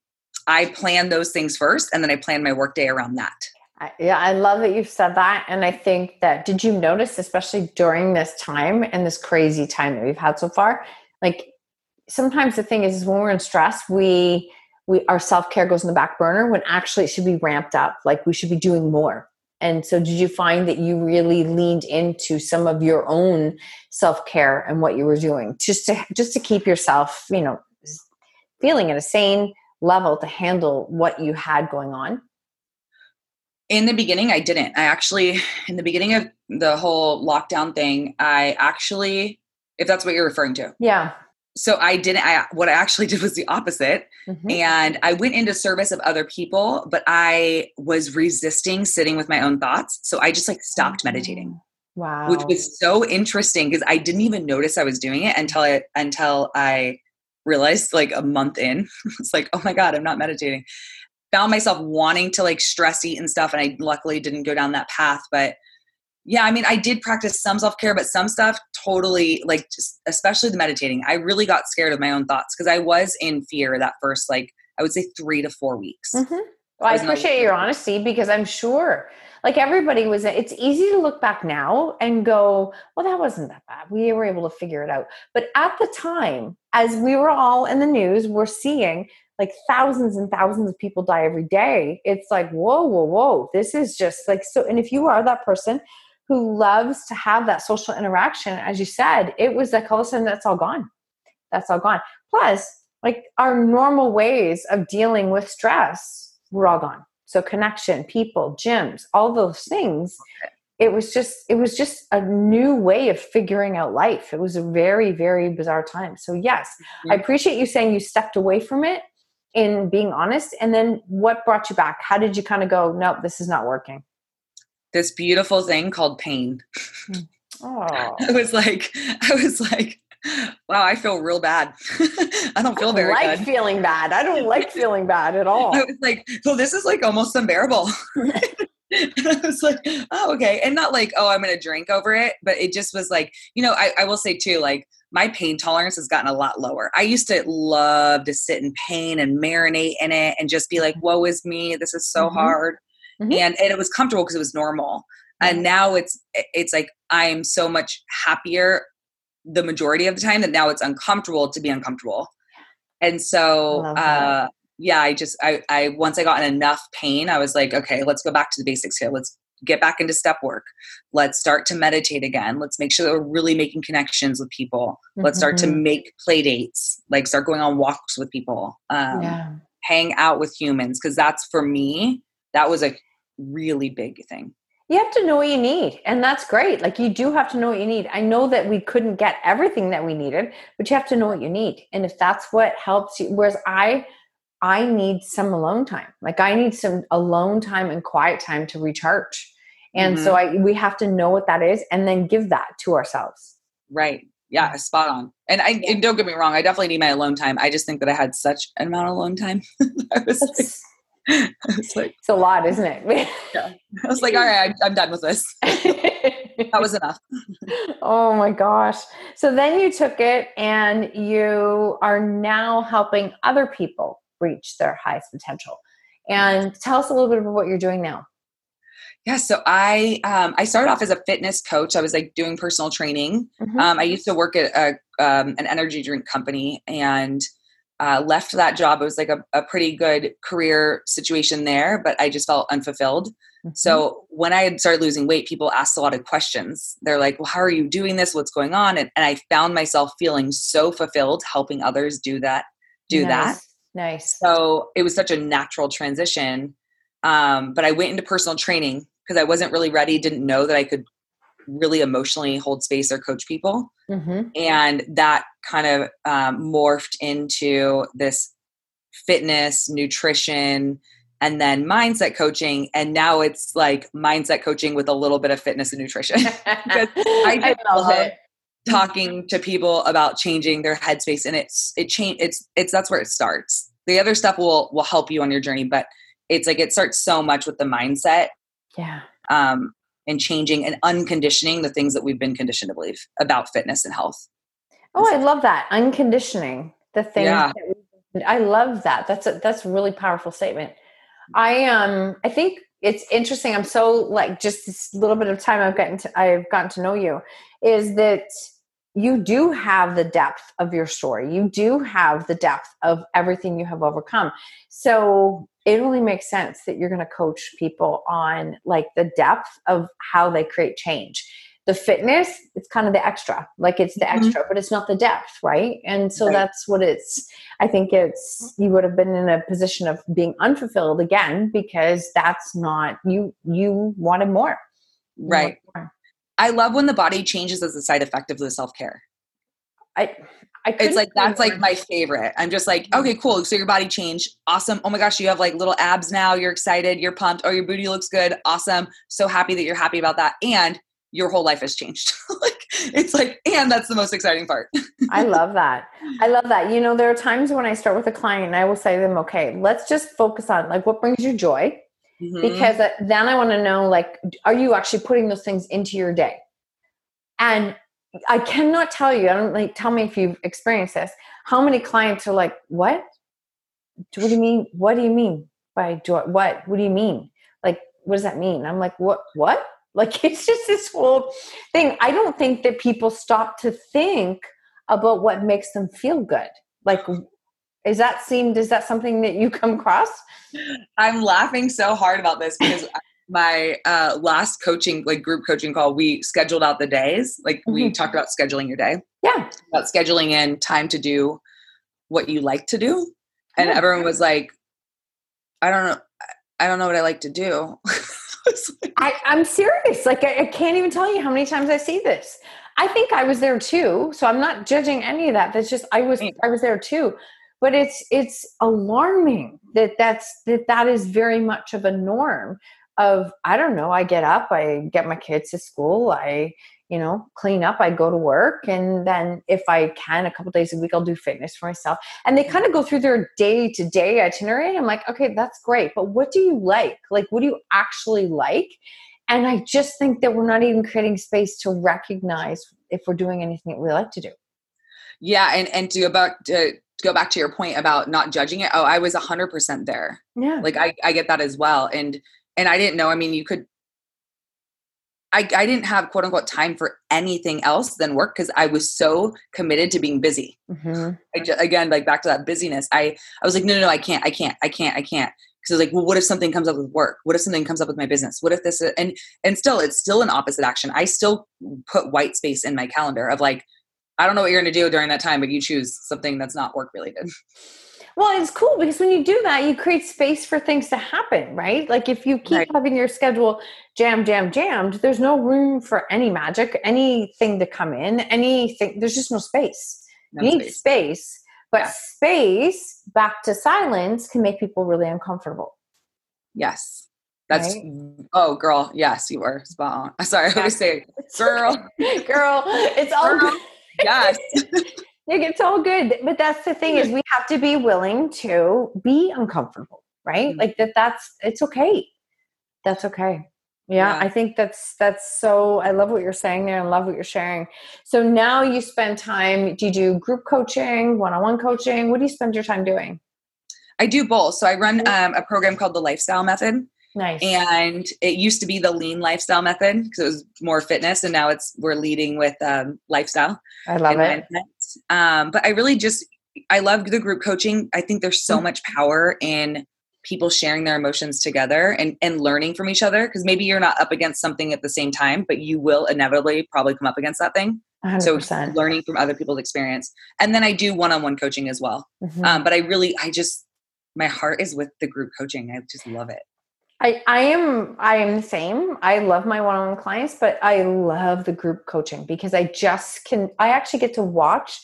I plan those things first and then I plan my workday around that. Yeah, I love that you've said that. And I think that, did you notice, especially during this time and this crazy time that we've had so far? Like, sometimes the thing is when we're in stress, we, we our self-care goes in the back burner when actually it should be ramped up like we should be doing more and so did you find that you really leaned into some of your own self-care and what you were doing just to just to keep yourself you know feeling at a sane level to handle what you had going on? In the beginning, I didn't. I actually, in the beginning of the whole lockdown thing, I actually, if that's what you're referring to. Yeah. So I didn't, I, what I actually did was the opposite. Mm-hmm. And I went into service of other people, but I was resisting sitting with my own thoughts. So I just like stopped mm-hmm. meditating. Wow. Which was so interesting because I didn't even notice I was doing it until I, until I realized like a month in, it's like, oh my God, I'm not meditating. Found myself wanting to like stress eat and stuff. And I luckily didn't go down that path. But yeah, I mean, I did practice some self care, but some stuff totally like, just especially the meditating. I really got scared of my own thoughts because I was in fear that first, like, I would say three to four weeks. Mm-hmm. Well, I appreciate your honesty because I'm sure like everybody was it's easy to look back now and go well that wasn't that bad we were able to figure it out but at the time as we were all in the news we're seeing like thousands and thousands of people die every day it's like whoa whoa whoa this is just like so and if you are that person who loves to have that social interaction as you said it was like all of a sudden that's all gone. That's all gone. Plus like our normal ways of dealing with stress were all gone. So connection people gyms all those things. It was just it was just a new way of figuring out life. It was a very very bizarre time. So yes mm-hmm. i appreciate you saying you stepped away from it in being honest. And then what brought you back? How did you kind of go nope this is not working this beautiful thing called pain oh. i was like i was like wow, I feel real bad. I don't feel very I like good. feeling bad. I don't like feeling bad at all. I was like, so this is like almost unbearable. I was like, oh, okay. And not like, oh, I'm going to drink over it. But it just was like, you know, I, I will say too, like, my pain tolerance has gotten a lot lower. I used to love to sit in pain and marinate in it and just be like, woe is me. This is so mm-hmm. hard. Mm-hmm. And, and it was comfortable because it was normal. And now it's it's like I'm so much happier the majority of the time that now it's uncomfortable to be uncomfortable. And so uh, yeah, I just I I once I got in enough pain, I was like, okay, let's go back to the basics here. Let's get back into step work. Let's start to meditate again. Let's make sure that we're really making connections with people. Mm-hmm. Let's start to mm-hmm. make play dates, like start going on walks with people. Um, yeah. Hang out with humans because that's for me. That was a really big thing. You have to know what you need and that's great. Like you do have to know what you need. I know that we couldn't get everything that we needed but you have to know what you need and if that's what helps you whereas i i need some alone time. Like i need some alone time and quiet time to recharge and mm-hmm. so i we have to know what that is and then give that to ourselves. Right. Yeah spot on. And i yeah. and don't get me wrong i definitely need my alone time. I just think that i had such an amount of alone time i was like, it's like it's a lot, isn't it? yeah. I was like, all right, I'm, done with this. that was enough. oh my gosh. So then you took it and you are now helping other people reach their highest potential. And tell us a little bit about what you're doing now. Yeah, so I um, I started off as a fitness coach. I was like doing personal training. Mm-hmm. Um, I used to work at a, um, an energy drink company, and uh, left that job. It was like a, a, pretty good career situation there, but I just felt unfulfilled. Mm-hmm. So when I had started losing weight, people asked a lot of questions. They're like, well, how are you doing this? What's going on? And, and I found myself feeling so fulfilled helping others do that, do nice. that. Nice. So it was such a natural transition. Um, but I went into personal training because I wasn't really ready, didn't know that I could really emotionally hold space or coach people. Mm-hmm. And that kind of um, morphed into this fitness, nutrition, and then mindset coaching. And now it's like mindset coaching with a little bit of fitness and nutrition. I, I love it. Talking to people about changing their headspace, and it's it change. It's it's that's where it starts. The other stuff will will help you on your journey, but it's like it starts so much with the mindset. Yeah. Um, and changing and unconditioning the things that we've been conditioned to believe about fitness and health. Oh, I love that. Unconditioning the things yeah. We, I love that. That's a that's a really powerful statement. I um I think it's interesting. I'm so like just this little bit of time I've gotten to I've gotten to know you is that you do have the depth of your story. You do have the depth of everything you have overcome. So it only makes sense that you're going to coach people on like the depth of how they create change the fitness it's kind of the extra like it's the mm-hmm. extra but it's not the depth right and so right. that's what it's i think it's you would have been in a position of being unfulfilled again because that's not you you wanted more you right wanted more. I love when the body changes as a side effect of the self-care i it's like that's like my favorite. I'm just like, mm-hmm. okay, cool. So your body changed. Awesome. Oh my gosh, you have like little abs now. You're excited. You're pumped. Oh, your booty looks good. Awesome. So happy that you're happy about that. And your whole life has changed. like it's like, and that's the most exciting part. I love that. I love that. You know, there are times when I start with a client and I will say to them, okay, let's just focus on like what brings you joy. Mm-hmm. Because uh, then I want to know, like, are you actually putting those things into your day? And I cannot tell you, I don't like tell me if you've experienced this, how many clients are like, What? What do you mean? What do you mean by do what? What do you mean? Like, what does that mean? I'm like, what what? Like it's just this whole thing. I don't think that people stop to think about what makes them feel good. Like is that seem Is that something that you come across? I'm laughing so hard about this because my uh, last coaching, like group coaching call, we scheduled out the days. Like mm-hmm. we talked about scheduling your day. Yeah. About scheduling in time to do what you like to do. And yeah. everyone was like, I don't know. I don't know what I like to do. I, am serious. Like I, I can't even tell you how many times I see this. I think I was there too. So I'm not judging any of that. That's just I was I was there too. But it's it's alarming that that's that that is very much of a norm of i don't know i get up i get my kids to school i you know clean up i go to work and then if i can a couple days a week i'll do fitness for myself. And they kind of go through their day to day itinerary. I'm like okay that's great but what do you like? Like what do you actually like? And i just think that we're not even creating space to recognize if we're doing anything that we like to do yeah and and to about to go back to your point about not judging it oh i was 100% there yeah like i i get that as well and and I didn't know. I mean, you could. I, I didn't have quote unquote time for anything else than work because I was so committed to being busy. Mm-hmm. Just, again, like back to that busyness. I, I was like, no, no, no, I can't, I can't, I can't, I can't. Because I was like, well, what if something comes up with work? What if something comes up with my business? What if this? Is, and and still, it's still an opposite action. I still put white space in my calendar of like, I don't know what you're going to do during that time, but you choose something that's not work related. Well, it's cool because when you do that, you create space for things to happen, right? Like if you keep right. having your schedule jam, jam, jammed, there's no room for any magic, anything to come in, anything. There's just no space. No you space. need space, but yeah. space back to silence can make people really uncomfortable. Yes. That's right? oh girl, yes, you were spot on. Sorry, I always say girl. girl, it's all girl. Yes. it's all good. But that's the thing is we have to be willing to be uncomfortable, right? Mm-hmm. Like that that's it's okay. That's okay. Yeah, yeah, I think that's that's so I love what you're saying there and love what you're sharing. So now you spend time, do you do group coaching, one-on-one coaching? What do you spend your time doing? I do both. So I run um, a program called the Lifestyle Method. Nice. And it used to be the lean lifestyle method because it was more fitness, and now it's we're leading with um, lifestyle. I love it. Um, but I really just I love the group coaching. I think there's so mm-hmm. much power in people sharing their emotions together and, and learning from each other because maybe you're not up against something at the same time but you will inevitably probably come up against that thing 100%. so learning from other people's experience and then i do one-on-one coaching as well mm-hmm. um, but i really i just my heart is with the group coaching i just love it I, I am I am the same. I love my one-on-one clients, but I love the group coaching because I just can I actually get to watch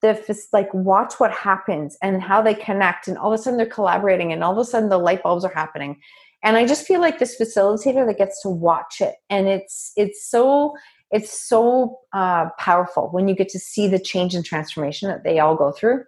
the like watch what happens and how they connect and all of a sudden they're collaborating and all of a sudden the light bulbs are happening. And I just feel like this facilitator that gets to watch it and it's it's so it's so uh, powerful when you get to see the change and transformation that they all go through.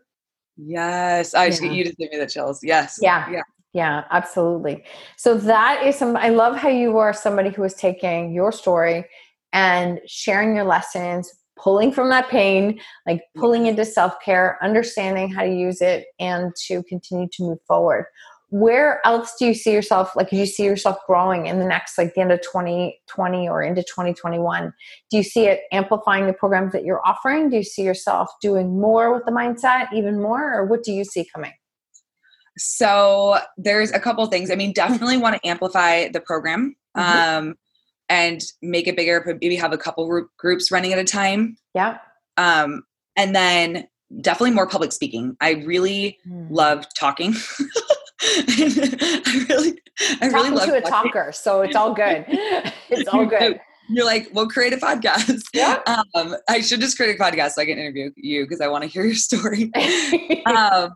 Yes, I yeah. you just give me the chills. Yes, yeah, yeah. Yeah, absolutely. So that is some I love how you are somebody who is taking your story and sharing your lessons, pulling from that pain, like pulling into self-care, understanding how to use it and to continue to move forward. Where else do you see yourself like do you see yourself growing in the next like the end of 2020 or into 2021? Do you see it amplifying the programs that you're offering? Do you see yourself doing more with the mindset, even more or what do you see coming? So there's a couple things. I mean, definitely want to amplify the program mm-hmm. um, and make it bigger. Maybe have a couple groups running at a time. Yeah. Um, and then definitely more public speaking. I really mm. love talking. I really, I really love to a talking. talker. So it's all good. it's all good. You're like, well, create a podcast. Yeah. Um, I should just create a podcast so I can interview you because I want to hear your story. um,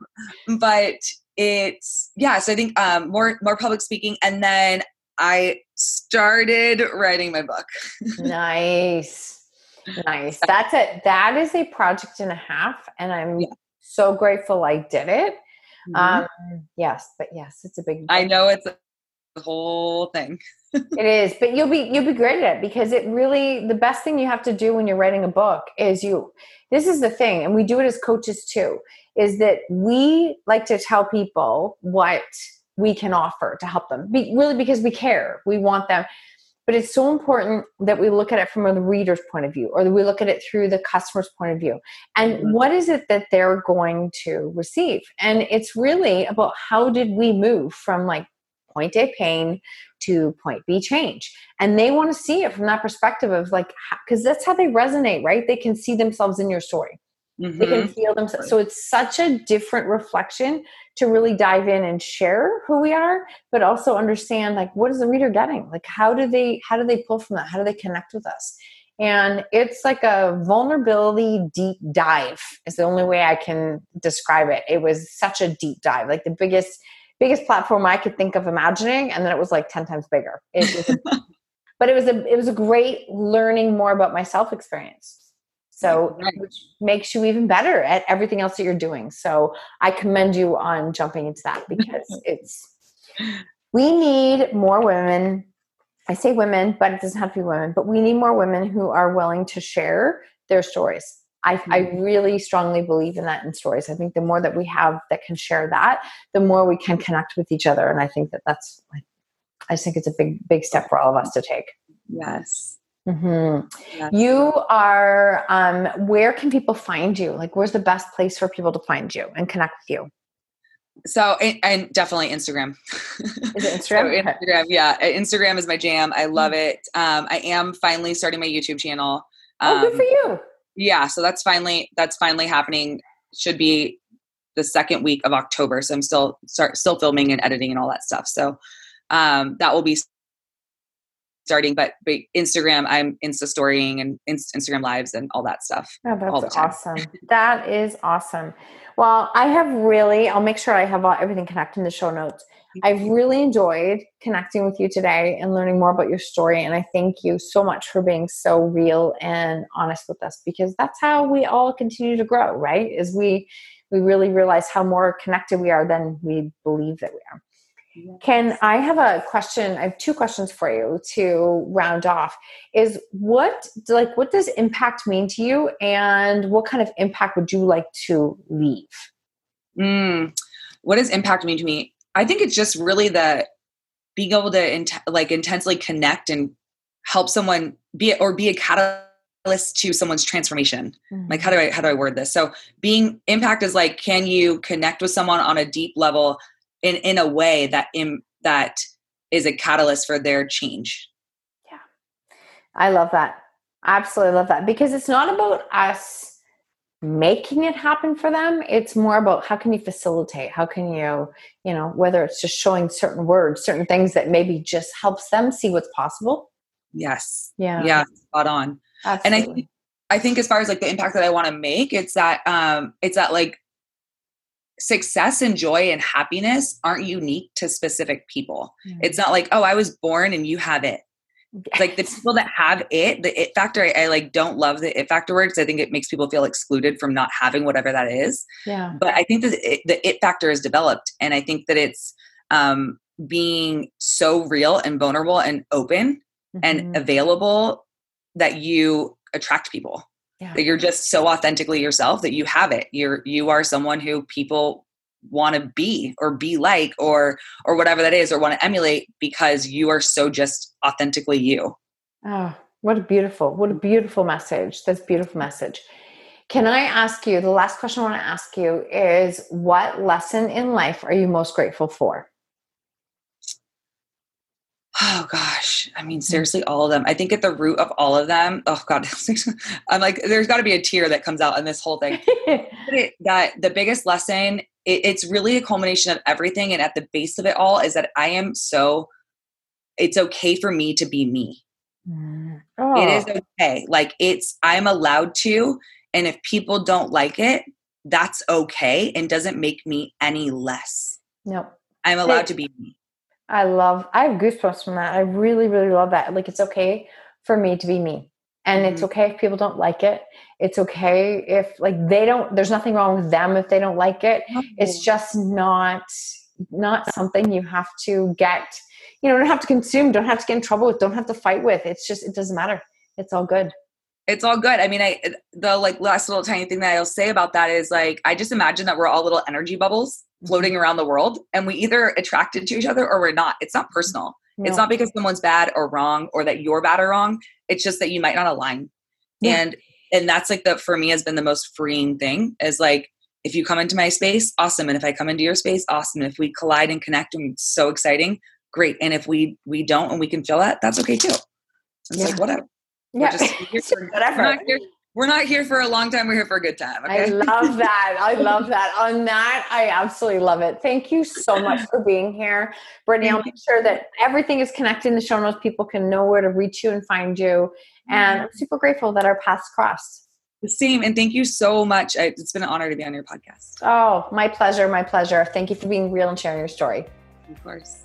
but it's yeah so i think um, more more public speaking and then i started writing my book. Nice. Nice. That's it that is a project and a half and i'm yeah. so grateful i did it. Mm-hmm. um yes but yes it's a big i know it's a whole thing. It is but you'll be you'll be great at it because it really the best thing you have to do when you're writing a book is you this is the thing and we do it as coaches too is that we like to tell people what we can offer to help them Be, really because we care we want them. But it's so important that we look at it from the reader's point of view or that we look at it through the customer's point of view. And mm-hmm. what is it that they're going to receive? And it's really about how did we move from like point a pain to point b change and they want to see it from that perspective of like because that's how they resonate right they can see themselves in your story Mm-hmm. They can mm-hmm. feel themselves. Right. So it's such a different reflection to really dive in and share who we are, but also understand like what is the reader getting? Like how do they how do they pull from that? How do they connect with us? And it's like a vulnerability deep dive is the only way I can describe it. It was such a deep dive, like the biggest biggest platform I could think of imagining, and then it was like ten times bigger. It was, but it was a it was a great learning more about myself experience so, right. which makes you even better at everything else that you're doing. So, I commend you on jumping into that because it's, we need more women. I say women, but it doesn't have to be women, but we need more women who are willing to share their stories. I, I mm-hmm. really strongly believe in that in stories. I think the more that we have that can share that, the more we can connect with each other. And I think that that's, I just think it's a big, big step for all of us to take. Yes. Mm-hmm. You are, um, where can people find you? Like, where's the best place for people to find you and connect with you? So, and definitely Instagram. Is it Instagram? so Instagram, yeah. Instagram is my jam. I love mm-hmm. it. Um, I am finally starting my YouTube channel. Um, oh, good for um, you. Yeah. So that's finally, that's finally happening. Should be the second week of October. So I'm still start, still filming and editing and all that stuff. So um, that will be starting. But, but Instagram, I'm Insta storying and Instagram lives and all that stuff. Oh, that's awesome. that is awesome. Well, I have really. I'll make sure I have everything connected in the show notes. I've really enjoyed connecting with you today and learning more about your story. And I thank you so much for being so real and honest with us because that's how we all continue to grow, right? Is we we really realize how more connected we are than we believe that we are. Can I have a question? I have two questions for you to round off. Is what like what does impact mean to you, and what kind of impact would you like to leave? Mm, what does impact mean to me? I think it's just really the being able to int- like intensely connect and help someone be or be a catalyst to someone's transformation mm-hmm. like how do i how do i word this so being impact is like can you connect with someone on a deep level in in a way that in that is a catalyst for their change. Yeah. I love that. Absolutely love that. Because it's not about us making it happen for them. It's more about how can you facilitate? How can you you know whether it's just showing certain words certain things that maybe just helps them see what's possible. Yes. Yeah. Yeah spot on. Absolutely. and i think i think as far as like the impact that i want to make it's that um it's that like success and joy and happiness aren't unique to specific people. Mm-hmm. it's not like oh i was born and you have it. Like the people that have it the it factor I, I, like don't love the it factor word because i think it makes people feel excluded from not having whatever that is. Yeah. But i think that it, the it factor is developed and i think that it's um being so real and vulnerable and open mm-hmm. and available that you attract people yeah. that you're just so authentically yourself that you have it. You're you are someone who people want to be or be like or or whatever that is or want to emulate because you are so just authentically you. Oh what a beautiful what a beautiful message that's beautiful message. Can i ask you the last question i want to ask you is what lesson in life are you most grateful for oh gosh. I mean mm. seriously all of them. I think at the root of all of them oh god i'm like there's got to be a tear that comes out in this whole thing. That the biggest lesson it, it's really a culmination of everything and at the base of it all is that i am so it's okay for me to be me. Oh. it is okay. Like it's i'm allowed to and if people don't like it that's okay and doesn't make me any less. No i'm allowed to be me I love, I have goosebumps from that. I really, really love that. Like, it's okay for me to be me. And mm-hmm. it's okay if people don't like it. It's okay if, like, they don't, there's nothing wrong with them if they don't like it. Mm-hmm. It's just not, not something you have to get, you know, don't have to consume, don't have to get in trouble with, don't have to fight with. It's just, it doesn't matter. It's all good it's all good. I mean, I the like last little tiny thing that I'll say about that is like I just imagine that we're all little energy bubbles floating around the world and we either attracted to each other or we're not. It's not personal. No. it's not because someone's bad or wrong or that you're bad or wrong. It's just that you might not align. Yeah. and and that's like the for me has been the most freeing thing is like if you come into my space awesome. And if i come into your space awesome. If we collide and connect and it's so exciting great. And if we we don't and we can feel that that's okay too. It's yeah. like whatever. Yeah. Just, whatever we're not here for a long time. We're here for a good time. Okay? I love that. I love that. On that, I absolutely love it. Thank you so much for being here. Brittany, I'll make sure that everything is connected in the show notes. People can know where to reach you and find you. And I'm mm-hmm. super grateful that our paths crossed. The same. And thank you so much. It's been an honor to be on your podcast. Oh, my pleasure. My pleasure. Thank you for being real and sharing your story. Of course.